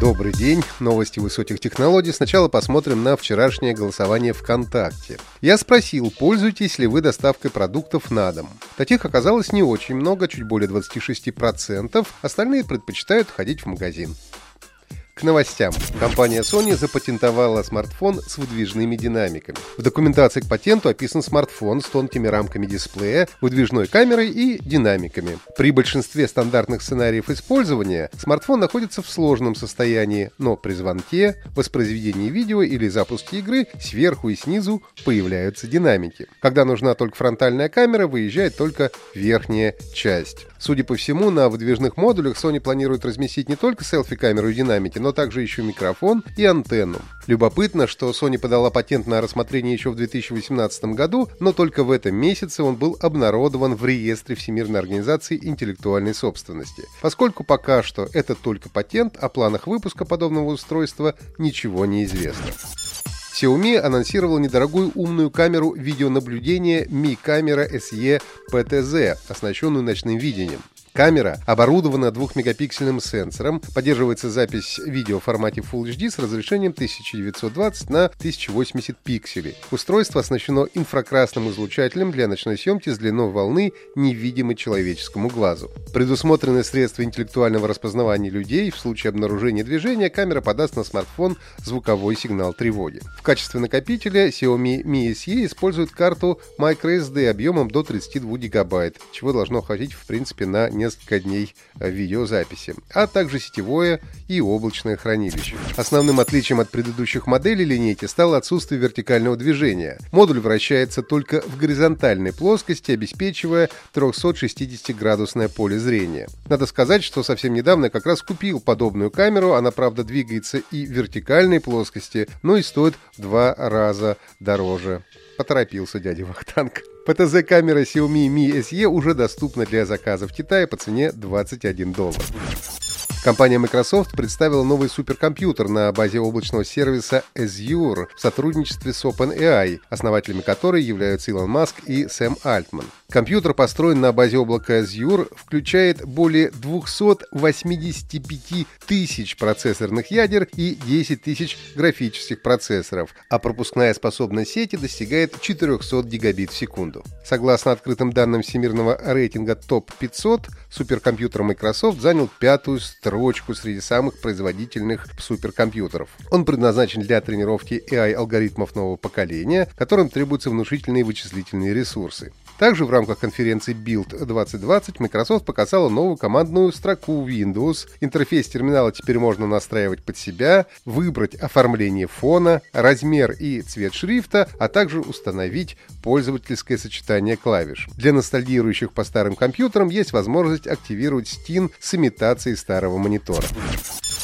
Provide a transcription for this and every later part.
Добрый день, новости высоких технологий. Сначала посмотрим на вчерашнее голосование ВКонтакте. Я спросил, пользуетесь ли вы доставкой продуктов на дом. Таких оказалось не очень много, чуть более 26%, остальные предпочитают ходить в магазин. К новостям. Компания Sony запатентовала смартфон с выдвижными динамиками. В документации к патенту описан смартфон с тонкими рамками дисплея, выдвижной камерой и динамиками. При большинстве стандартных сценариев использования смартфон находится в сложном состоянии, но при звонке, воспроизведении видео или запуске игры сверху и снизу появляются динамики. Когда нужна только фронтальная камера, выезжает только верхняя часть. Судя по всему, на выдвижных модулях Sony планирует разместить не только селфи-камеру и динамики, но также еще микрофон и антенну. Любопытно, что Sony подала патент на рассмотрение еще в 2018 году, но только в этом месяце он был обнародован в реестре Всемирной организации интеллектуальной собственности. Поскольку пока что это только патент, о планах выпуска подобного устройства ничего не известно. Xiaomi анонсировал недорогую умную камеру видеонаблюдения Mi Camera SE PTZ, оснащенную ночным видением. Камера оборудована двухмегапиксельным сенсором, поддерживается запись видео в формате Full HD с разрешением 1920 на 1080 пикселей. Устройство оснащено инфракрасным излучателем для ночной съемки с длиной волны, невидимой человеческому глазу. Предусмотрены средства интеллектуального распознавания людей. В случае обнаружения движения камера подаст на смартфон звуковой сигнал тревоги. В качестве накопителя Xiaomi Mi SE использует карту microSD объемом до 32 гигабайт, чего должно хватить в принципе на несколько несколько дней видеозаписи, а также сетевое и облачное хранилище. Основным отличием от предыдущих моделей линейки стало отсутствие вертикального движения. Модуль вращается только в горизонтальной плоскости, обеспечивая 360-градусное поле зрения. Надо сказать, что совсем недавно как раз купил подобную камеру, она правда двигается и в вертикальной плоскости, но и стоит в два раза дороже. Поторопился дядя Вахтанг. ПТЗ-камера Xiaomi Mi SE уже доступна для заказа в Китае по цене 21 доллар. Компания Microsoft представила новый суперкомпьютер на базе облачного сервиса Azure в сотрудничестве с OpenAI, основателями которой являются Илон Маск и Сэм Альтман. Компьютер построен на базе облака Azure, включает более 285 тысяч процессорных ядер и 10 тысяч графических процессоров, а пропускная способность сети достигает 400 гигабит в секунду. Согласно открытым данным всемирного рейтинга ТОП-500, суперкомпьютер Microsoft занял пятую строчку среди самых производительных суперкомпьютеров. Он предназначен для тренировки AI-алгоритмов нового поколения, которым требуются внушительные вычислительные ресурсы. Также в рамках конференции Build 2020 Microsoft показала новую командную строку Windows. Интерфейс терминала теперь можно настраивать под себя, выбрать оформление фона, размер и цвет шрифта, а также установить пользовательское сочетание клавиш. Для ностальгирующих по старым компьютерам есть возможность активировать Steam с имитацией старого монитора.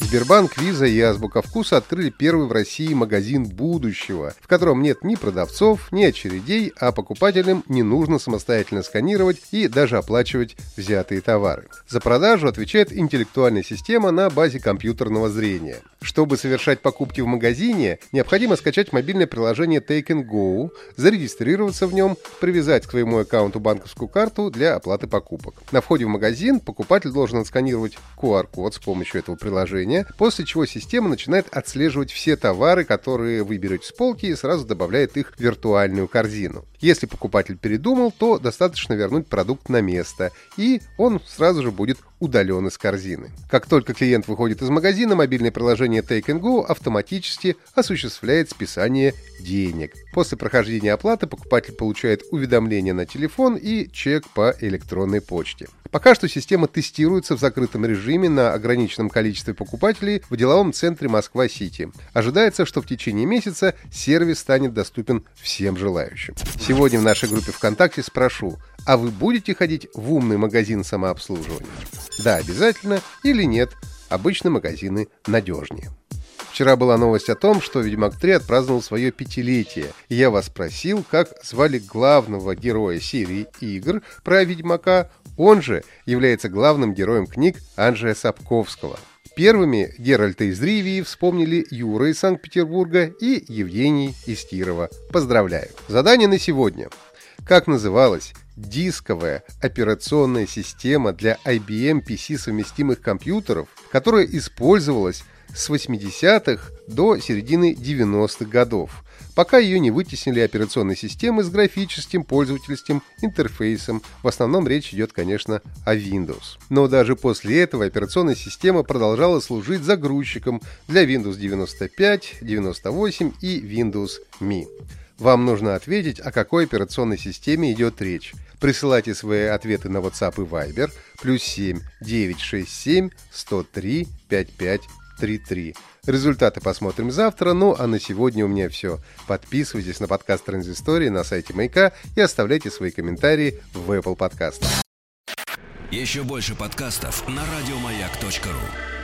Сбербанк, Виза и Азбука Вкуса открыли первый в России магазин будущего, в котором нет ни продавцов, ни очередей, а покупателям не нужно самостоятельно сканировать и даже оплачивать взятые товары. За продажу отвечает интеллектуальная система на базе компьютерного зрения. Чтобы совершать покупки в магазине, необходимо скачать мобильное приложение Take and Go, зарегистрироваться в нем, привязать к своему аккаунту банковскую карту для оплаты покупок. На входе в магазин покупатель должен отсканировать QR-код с помощью этого приложения приложения, после чего система начинает отслеживать все товары, которые вы берете с полки и сразу добавляет их в виртуальную корзину. Если покупатель передумал, то достаточно вернуть продукт на место, и он сразу же будет удален из корзины. Как только клиент выходит из магазина, мобильное приложение Take and Go автоматически осуществляет списание денег. После прохождения оплаты покупатель получает уведомление на телефон и чек по электронной почте. Пока что система тестируется в закрытом режиме на ограниченном количестве покупателей в деловом центре Москва-Сити. Ожидается, что в течение месяца сервис станет доступен всем желающим. Сегодня в нашей группе ВКонтакте спрошу, а вы будете ходить в умный магазин самообслуживания? Да, обязательно или нет? Обычно магазины надежнее. Вчера была новость о том, что «Ведьмак 3» отпраздновал свое пятилетие. И я вас спросил, как звали главного героя серии игр про Ведьмака. Он же является главным героем книг Анджея Сапковского. Первыми Геральта из Ривии вспомнили Юра из Санкт-Петербурга и Евгений из Кирова. Поздравляю! Задание на сегодня. Как называлась дисковая операционная система для IBM PC-совместимых компьютеров, которая использовалась с 80-х до середины 90-х годов, пока ее не вытеснили операционные системы с графическим пользовательским интерфейсом. В основном речь идет, конечно, о Windows. Но даже после этого операционная система продолжала служить загрузчиком для Windows 95, 98 и Windows Me. Вам нужно ответить, о какой операционной системе идет речь. Присылайте свои ответы на WhatsApp и Viber плюс 7 967 103 55 33. Результаты посмотрим завтра, ну а на сегодня у меня все. Подписывайтесь на подкаст Транзистории на сайте Маяка и оставляйте свои комментарии в Apple Podcast. Еще больше подкастов на радиомаяк.ру